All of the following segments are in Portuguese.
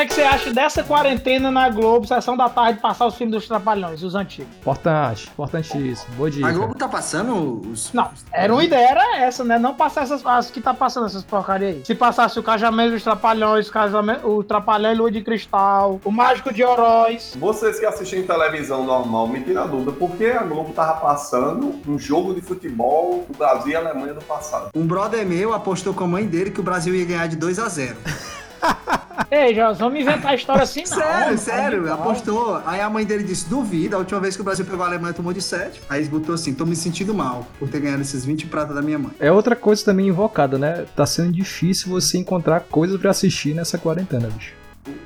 é que você acha dessa quarentena na Globo, sessão da tarde, passar os filmes dos Trapalhões, os antigos? Importante, importantíssimo. Boa dica. A Globo tá passando os. Não, era uma ideia era essa, né? Não passar essas as que tá passando essas porcarias aí. Se passasse o Casamento dos Trapalhões, o, casamento, o Trapalhão e Lua de Cristal, o Mágico de Oroz. Vocês que assistem televisão normal, me tiram a dúvida, por que a Globo tava passando um jogo de futebol do Brasil e Alemanha do passado? Um brother meu apostou com a mãe dele que o Brasil ia ganhar de 2 a 0 Ei, Jorge, vamos inventar a história assim, não. Sério, não, sério, não. apostou. Aí a mãe dele disse: duvida, a última vez que o Brasil pegou a Alemanha tomou de 7. Aí botou assim: tô me sentindo mal por ter ganhado esses 20 prata da minha mãe. É outra coisa também invocada, né? Tá sendo difícil você encontrar coisas pra assistir nessa quarentena, bicho.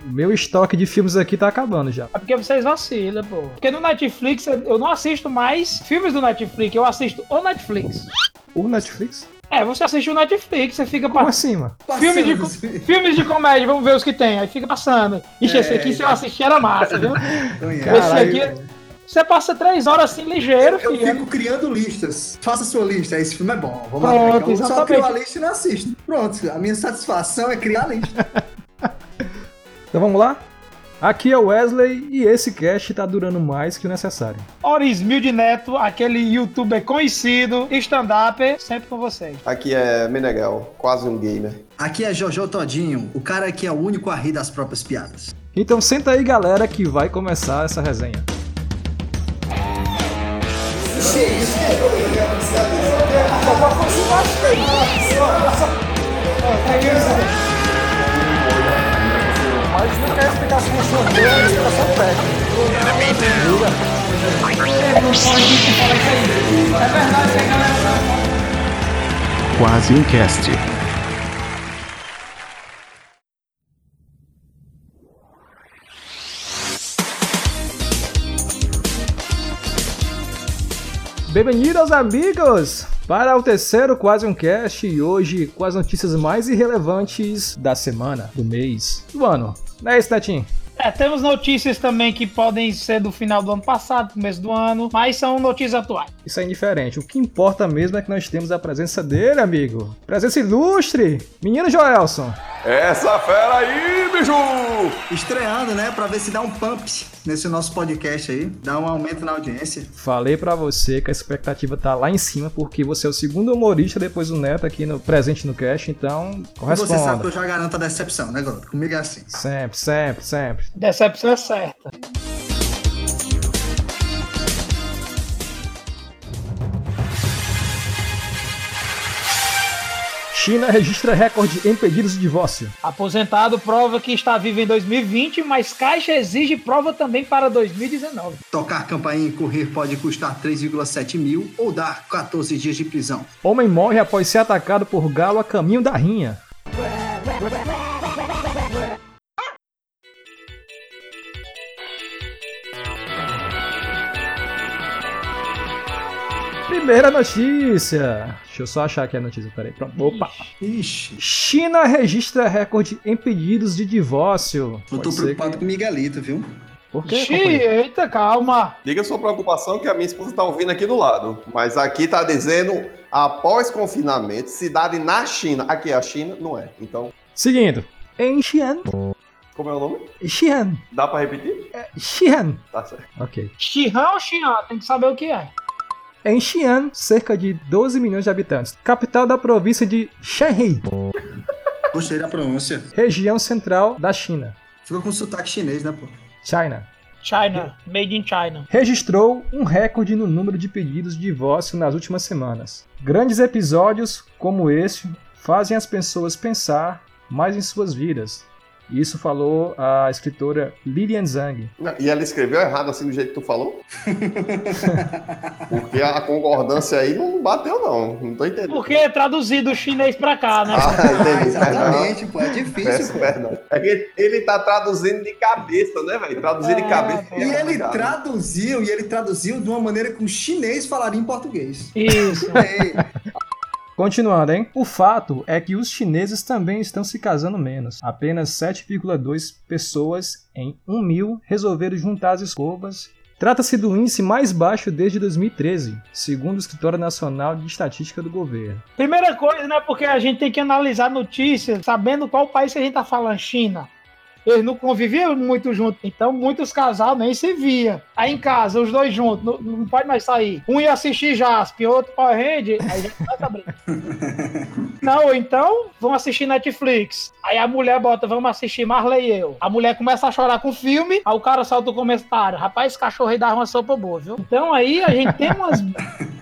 O meu estoque de filmes aqui tá acabando já. É porque vocês vacilam, pô. Porque no Netflix eu não assisto mais filmes do Netflix, eu assisto o Netflix. O Netflix? É, você assiste o Netflix, você fica Como assim, mano? Filme de, filmes de comédia, vamos ver os que tem. Aí fica passando. Ixi, esse aqui se eu assistir era massa, viu? Conhece. Esse Caralho. aqui, você passa três horas assim, ligeiro, Eu filho. fico criando listas. Faça sua lista. Esse filme é bom. Vamos Pronto, lá. Eu só crio a lista e não assisto. Pronto. A minha satisfação é criar a lista. Então vamos lá? Aqui é o Wesley e esse cast tá durando mais que o necessário. Orismilde Neto, aquele youtuber conhecido, stand-up, sempre com vocês. Aqui é Meneghel, quase um gamer. Aqui é Jojo Todinho, o cara que é o único a rir das próprias piadas. Então senta aí, galera, que vai começar essa resenha. Quase um cast. Bem-vindos, amigos, para o terceiro Quase um Cast e hoje com as notícias mais irrelevantes da semana, do mês, do ano. Não é isso, Netinho? É, temos notícias também que podem ser do final do ano passado, começo do ano, mas são notícias atuais. Isso é indiferente. O que importa mesmo é que nós temos a presença dele, amigo. Presença ilustre, menino Joelson. Essa fera aí, bicho! Estreando, né? Pra ver se dá um pump nesse nosso podcast aí. Dá um aumento na audiência. Falei pra você que a expectativa tá lá em cima, porque você é o segundo humorista depois do Neto aqui no presente no cast, então E você sabe que eu já garanto a decepção, né, garoto? Comigo é assim. Sempre, sempre, sempre. Decepção é certa. China registra recorde em pedidos de divórcio. Aposentado prova que está vivo em 2020, mas Caixa exige prova também para 2019. Tocar campainha e correr pode custar 3,7 mil ou dar 14 dias de prisão. Homem morre após ser atacado por galo a caminho da rinha. Primeira notícia. Deixa eu só achar aqui a notícia, peraí. Pronto. Opa. Ixi, China registra recorde em pedidos de divórcio. eu tô Pode preocupado que- com o Miguelito, viu? Por quê, companheiro? eita, calma. Diga sua preocupação que a minha esposa tá ouvindo aqui do lado. Mas aqui tá dizendo, após confinamento, cidade na China. Aqui é a China? Não é. Então, Seguindo. Em Xi'an. como é o nome? Xi'an. Dá pra repetir? Xi'an. Tá certo. Ok. Xihan ou Xihan? Tem que saber o que é. Em Xi'an, cerca de 12 milhões de habitantes. Capital da província de Shanghai, Gostei da pronúncia. região central da China. Ficou com sotaque chinês, né, pô? China. China. Made in China. Registrou um recorde no número de pedidos de divórcio nas últimas semanas. Grandes episódios como este fazem as pessoas pensar mais em suas vidas. Isso falou a escritora Lilian Zhang. E ela escreveu errado assim do jeito que tu falou? Porque a concordância aí não bateu, não. Não tô entendendo. Porque é traduzido do chinês pra cá, né? Ah, entendi. exatamente, pô. É Peço difícil. pô. perdão. É que ele tá traduzindo de cabeça, né, velho? Traduzindo de É, cabeça. pô. é E ele complicado. traduziu, e ele traduziu de uma maneira que um chinês falaria em português. Isso. Ei, Continuando, hein? O fato é que os chineses também estão se casando menos. Apenas 7,2 pessoas em 1 mil resolveram juntar as escovas. Trata-se do índice mais baixo desde 2013, segundo o Escritório Nacional de Estatística do Governo. Primeira coisa, né? Porque a gente tem que analisar notícias sabendo qual país que a gente tá falando. China. Eles não conviviam muito juntos. Então, muitos casais nem se via. Aí em casa, os dois juntos, não, não pode mais sair. Um ia assistir Jasp, outro Power Ranger, aí já começa a briga. Não, então vão assistir Netflix. Aí a mulher bota, vamos assistir Marley e eu. A mulher começa a chorar com o filme, aí o cara solta o comentário. Rapaz, esse cachorro aí dá uma sopa boa, viu? Então aí a gente tem umas.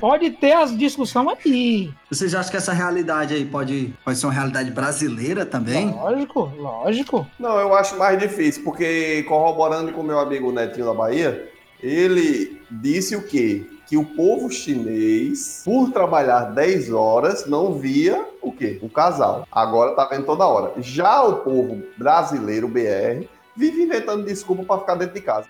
Pode ter as discussões aqui. Vocês acham que essa realidade aí pode, pode ser uma realidade brasileira também? Lógico, lógico. Não, eu acho mais difícil, porque corroborando com o meu amigo Netinho da Bahia, ele disse o quê? Que o povo chinês, por trabalhar 10 horas, não via o quê? O casal. Agora tá vendo toda hora. Já o povo brasileiro, BR, vive inventando desculpa para ficar dentro de casa.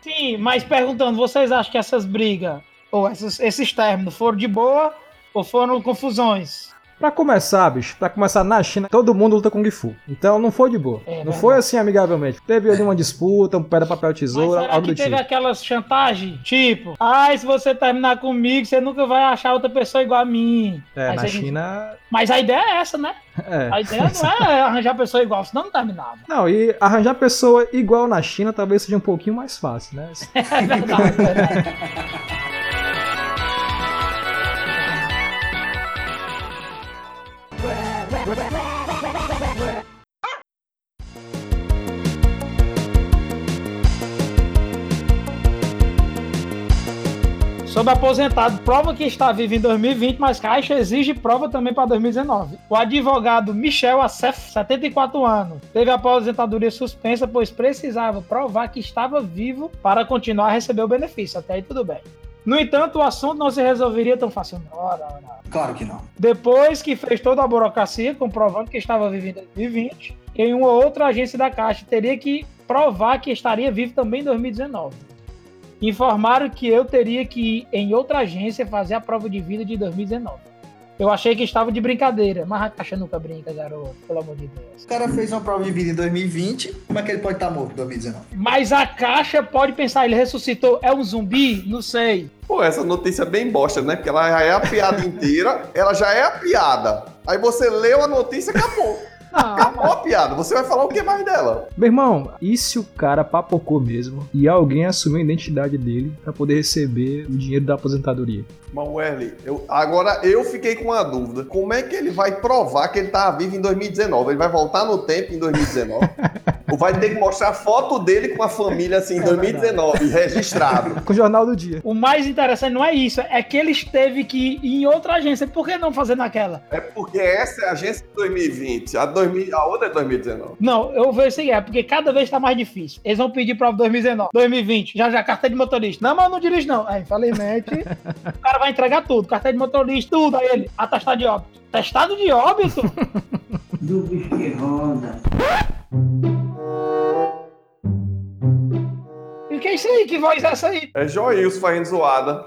Sim, mas perguntando, vocês acham que essas brigas, ou essas- esses términos, foram de boa ou foram confusões? Pra começar, bicho, pra começar na China, todo mundo luta Kung Fu. Então não foi de boa. É não verdade. foi assim amigavelmente. Teve ali uma disputa, um pedra, papel, Mas tesoura, será algo que do teve tipo. aquelas chantagens? Tipo, ai, se você terminar comigo, você nunca vai achar outra pessoa igual a mim. É, Mas na China. Mas a ideia é essa, né? É. A ideia não é arranjar pessoa igual, senão não terminava. Não, e arranjar pessoa igual na China talvez seja um pouquinho mais fácil, né? É verdade, é verdade. Sobre aposentado, prova que está vivo em 2020, mas Caixa exige prova também para 2019. O advogado Michel Assef, 74 anos, teve a aposentadoria suspensa, pois precisava provar que estava vivo para continuar a receber o benefício. Até aí tudo bem. No entanto, o assunto não se resolveria tão facilmente. Ora, ora. Claro que não. Depois que fez toda a burocracia, comprovando que estava vivo em 2020, em uma outra agência da Caixa teria que provar que estaria vivo também em 2019. Informaram que eu teria que ir em outra agência fazer a prova de vida de 2019. Eu achei que estava de brincadeira, mas a Caixa nunca brinca, garoto, pelo amor de Deus. O cara fez uma prova de vida em 2020, como é que ele pode estar morto em 2019? Mas a Caixa pode pensar, ele ressuscitou, é um zumbi? Não sei. Pô, essa notícia é bem bosta, né? Porque ela já é a piada inteira, ela já é a piada. Aí você leu a notícia e acabou. Acabou a piada. Você vai falar o que mais dela? Meu irmão, e se o cara papocou mesmo e alguém assumiu a identidade dele pra poder receber o dinheiro da aposentadoria? Mas, eu, agora eu fiquei com uma dúvida. Como é que ele vai provar que ele tava vivo em 2019? Ele vai voltar no tempo em 2019? Vai ter que mostrar a foto dele com a família assim em 2019, registrado? Com o Jornal do Dia. O mais interessante não é isso, é que ele teve que ir em outra agência. Por que não fazer naquela? É porque essa é a agência de 2020, a, 2000, a outra é 2019. Não, eu vejo assim, é porque cada vez tá mais difícil. Eles vão pedir prova 2019, 2020, já já, carteira de motorista. Não, mas eu não dirijo, não. Aí, infelizmente, o cara vai entregar tudo, carteira de motorista, tudo. Aí ele, atestado de óbito. Testado de óbito? do bicho que roda. E que é isso aí? Que voz é essa aí? É Joilson fazendo zoada.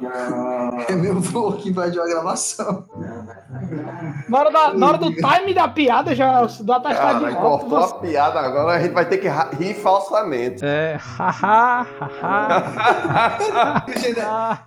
É meu vô que invadiu a gravação. Na hora, da, na hora do time da piada, já do atestado de óbito. cortou você- a piada, agora a gente vai ter que rir falsamente. É, haha, haha.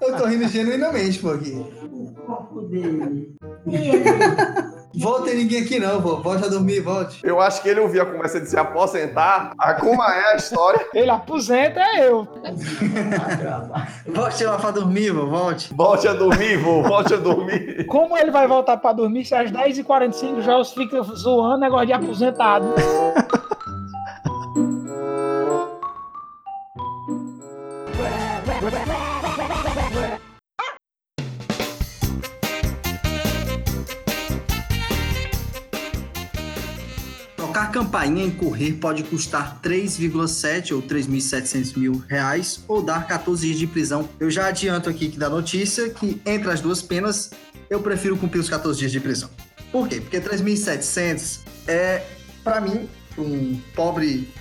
Eu tô rindo genuinamente, pô, aqui. O corpo dele. Volta ninguém aqui não, pô. Volte a dormir, volte. Eu acho que ele ouviu a conversa de se aposentar. A como é a história? Ele aposenta, é eu. Volte lá pra dormir, pô, volte. Volte a dormir, vô, volte a dormir. Como ele vai voltar pra dormir se às 10h45 já os fica zoando negócio de aposentado? Tocar campainha em correr pode custar 3,7 ou 3.700 mil reais ou dar 14 dias de prisão. Eu já adianto aqui que da notícia que entre as duas penas eu prefiro cumprir os 14 dias de prisão. Por quê? Porque 3.700 é, pra mim, um pobre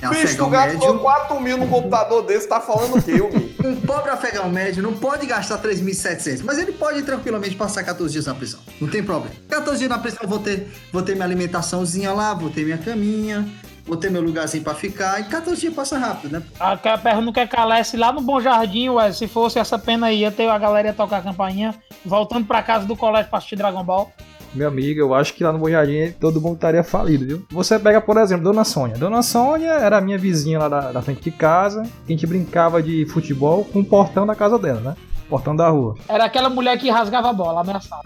Bicho, tu afegão gastou médio. 4 mil num computador desse, tá falando o quê? Um pobre afegão médio não pode gastar 3.700, mas ele pode tranquilamente passar 14 dias na prisão. Não tem problema. 14 dias na prisão eu vou ter, vou ter minha alimentaçãozinha lá, vou ter minha caminha, vou ter meu lugarzinho pra ficar, e 14 dias passa rápido, né? A perna não quer calesse lá no Bom Jardim, ué. Se fosse essa pena aí, ia ter a galera ia tocar a campainha, voltando pra casa do colégio pra assistir Dragon Ball. Meu amigo, eu acho que lá no Bom Jardim todo mundo estaria falido, viu? Você pega, por exemplo, Dona Sônia. Dona Sônia era a minha vizinha lá da, da frente de casa, que a gente brincava de futebol com o portão da casa dela, né? Portão da rua. Era aquela mulher que rasgava a bola, ameaçava.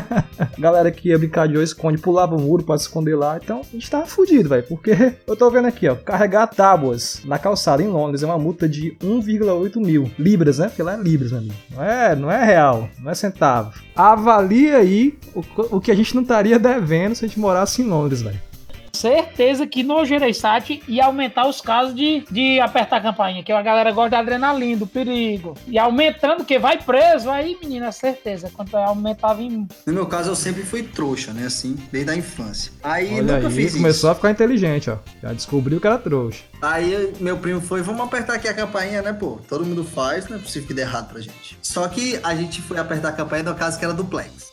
Galera que ia brincar de esconde, pulava o muro pra se esconder lá. Então a gente tava fudido, velho. Porque eu tô vendo aqui, ó. Carregar tábuas na calçada em Londres é uma multa de 1,8 mil libras, né? Porque lá é libras, meu amigo. Não é, não é real, não é centavo. Avalia aí o, o que a gente não estaria devendo se a gente morasse em Londres, velho certeza que no Gereissat ia aumentar os casos de, de apertar a campainha, que a galera gosta da adrenalina, do perigo. E aumentando, que vai preso, aí, menina, certeza. Quanto aumentava em. No meu caso, eu sempre fui trouxa, né? Assim, desde a infância. Aí Olha nunca aí, fiz começou isso. a ficar inteligente, ó. Já descobriu que era trouxa. Aí meu primo foi, vamos apertar aqui a campainha, né, pô? Todo mundo faz, não é possível que dê errado pra gente. Só que a gente foi apertar a campainha no caso que era duplex.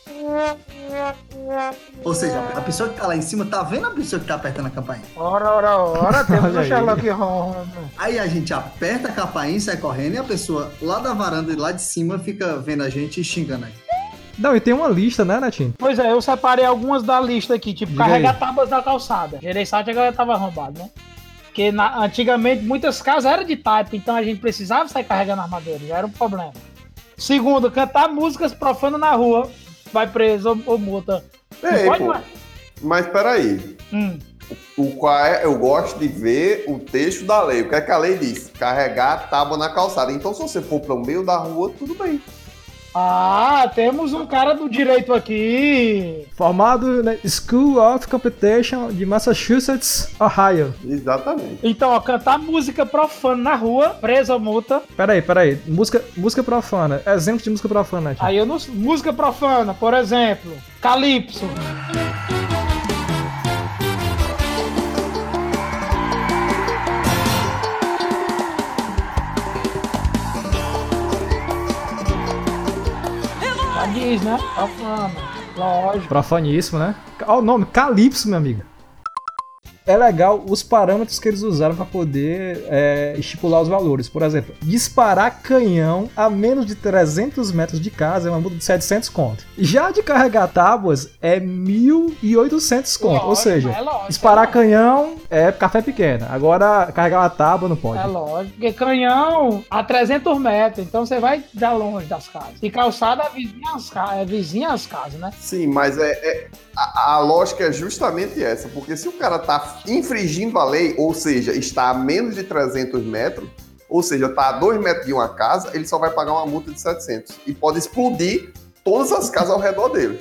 Ou seja, a pessoa que tá lá em cima tá vendo a pessoa que tá apertando a campainha. Ora, ora, ora, temos o. Sherlock Holmes. Aí a gente aperta a campainha e sai correndo e a pessoa lá da varanda, lá de cima, fica vendo a gente e xingando aí. Não, e tem uma lista, né, Netinho? Pois é, eu separei algumas da lista aqui, tipo, Diga carregar aí. tábuas na calçada. Gereissat agora tava arrombado, né? Porque na- antigamente muitas casas eram de type, então a gente precisava sair carregando armadores, já era um problema. Segundo, cantar músicas profanas na rua, vai preso ou, ou multa. Ei, pode pô, mas peraí. Hum. O qual é, eu gosto de ver o texto da lei. O que é que a lei diz? Carregar a tábua na calçada. Então, se você for para o meio da rua, tudo bem. Ah, temos um cara do direito aqui. Formado na School of Competition de Massachusetts, Ohio. Exatamente. Então, ó, cantar música profana na rua, preso ou multa. Peraí, peraí. Música, música profana. Exemplo de música profana, Netinho. Aí eu não. Música profana, por exemplo, Calypso. Diz, né? Profana. Lógico. Profaníssimo, né? Olha o nome, Calypso, meu amigo. É legal os parâmetros que eles usaram para poder é, estipular os valores. Por exemplo, disparar canhão a menos de 300 metros de casa é uma multa de 700 conto. Já de carregar tábuas é 1.800 conto. Ou Lógico, seja, é lógico, disparar é canhão é café pequeno. Agora, carregar uma tábua não pode. É lógico, porque canhão a 300 metros, então você vai dar longe das casas. E calçada é vizinha às, ca- é vizinha às casas, né? Sim, mas é, é- a, a lógica é justamente essa. Porque se o cara tá infringindo a lei, ou seja, está a menos de 300 metros, ou seja, está a 2 metros de uma casa, ele só vai pagar uma multa de 700. E pode explodir todas as casas ao redor dele.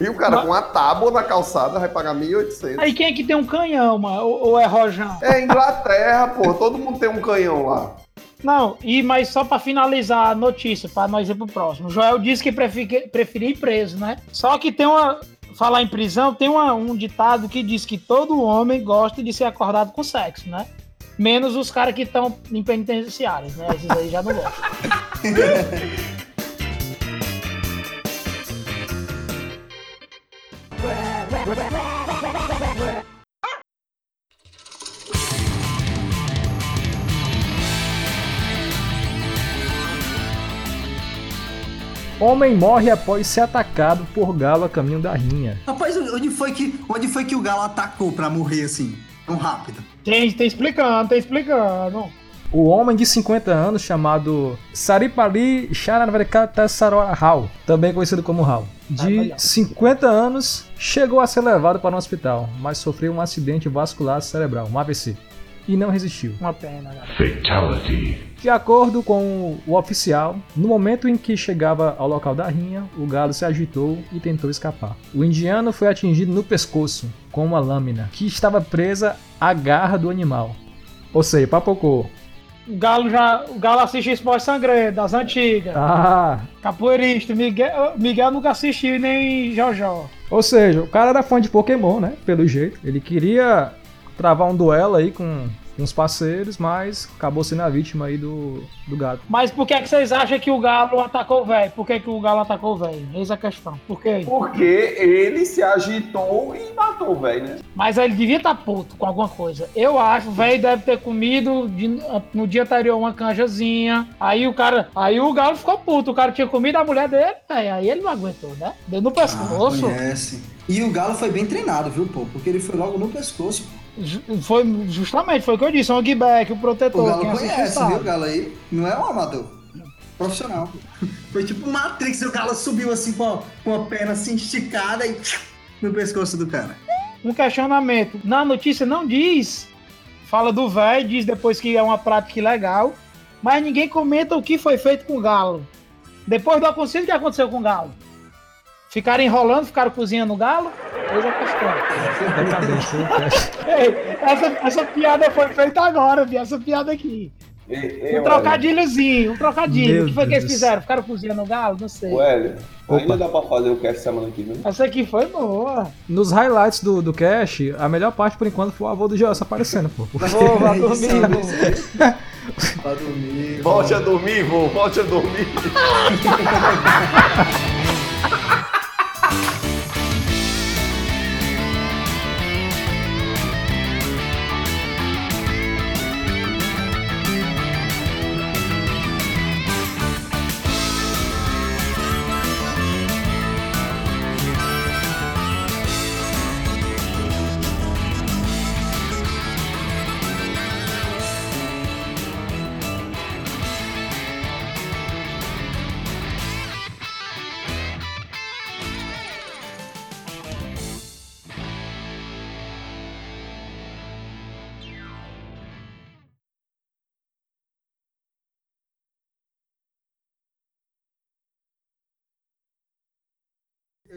E o cara Mas- com a tábua na calçada vai pagar 1.800. Aí quem é que tem um canhão, mano? Ou, ou é rojão? É Inglaterra, pô. Todo mundo tem um canhão lá. Não, e mas só pra finalizar a notícia, pra nós ir pro próximo. O Joel disse que prefi- preferia ir preso, né? Só que tem uma. Falar em prisão, tem uma- um ditado que diz que todo homem gosta de ser acordado com sexo, né? Menos os caras que estão em penitenciários, né? Esses aí já não gostam. Homem morre após ser atacado por galo a caminho da rinha. Rapaz, onde foi que, onde foi que o galo atacou pra morrer assim? Tão rápido. Tem, tem explicando, tem explicando. O homem de 50 anos chamado Saripali Sharanvarekatasarao, também conhecido como Hal, de olha. 50 anos, chegou a ser levado para um hospital, mas sofreu um acidente vascular cerebral, um AVC, e não resistiu. Uma pena, galera. Fatality. De acordo com o oficial, no momento em que chegava ao local da rinha, o galo se agitou e tentou escapar. O indiano foi atingido no pescoço com uma lâmina que estava presa à garra do animal. Ou seja, papocou. O Galo já. O Galo assiste esporte sangrento, das antigas. Ah, Capoeirista, Miguel, Miguel nunca assistiu nem Jojó. Ou seja, o cara era fã de Pokémon, né? Pelo jeito. Ele queria travar um duelo aí com uns parceiros, mas acabou sendo a vítima aí do, do gato. Mas por que, é que vocês acham que o Galo atacou o velho? Por que, que o Galo atacou o velho? Eis a questão. Por quê? Porque ele se agitou e matou o velho, né? Mas ele devia estar puto com alguma coisa. Eu acho, o velho deve ter comido de- no dia anterior uma canjazinha. Aí o cara. Aí o Galo ficou puto. O cara tinha comido a mulher dele, velho. Aí ele não aguentou, né? Deu no Ah, pescoço. conhece. E o Galo foi bem treinado, viu, pô? Porque ele foi logo no pescoço. Foi justamente, foi o que eu disse. O Gback, o O protetor. Galo quem assistiu conhece, sabe. viu, o Galo aí? Não é um amador. Profissional. Foi tipo Matrix, o Galo subiu assim com a, com a perna assim esticada e no pescoço do cara. Um questionamento. Na notícia não diz. Fala do velho, diz depois que é uma prática ilegal. Mas ninguém comenta o que foi feito com o galo. Depois do acontecido, o que aconteceu com o galo? Ficaram enrolando, ficaram cozinhando o galo? Eis a questão. Decadência, o cast. Ei, essa, essa piada foi feita agora, vi, essa piada aqui. E- e, Um trocadilhozinho, um trocadilho. Meu o que foi que eles Deus. fizeram? Ficaram cozinhando o galo? Não sei. Opa. ainda dá pra fazer o cast semana que vem. Essa aqui foi boa. Nos highlights do, do cast, a melhor parte por enquanto foi o avô do Gelson aparecendo, pô. Vou, vou dormir. Pra dormir. Volte a dormir, vô, volte a dormir.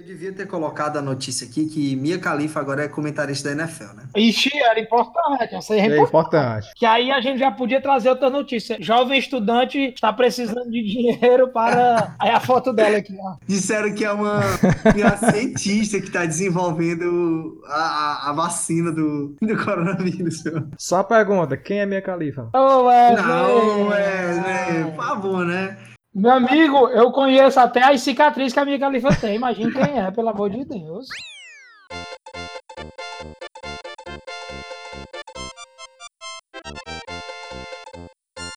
Eu devia ter colocado a notícia aqui que Mia Khalifa agora é comentarista da NFL, né? Ixi, era importante. Essa aí é É importante. importante. Que aí a gente já podia trazer outra notícia. Jovem estudante está precisando de dinheiro para. Aí a foto dela aqui, ó. Disseram que é uma, uma cientista que está desenvolvendo a, a, a vacina do, do coronavírus. Só a pergunta, quem é minha califa? Ô, Wesley. Não, é, né? Por favor, né? Meu amigo, eu conheço até as cicatrizes que a minha califa tem. Imagina quem é, pelo amor de Deus.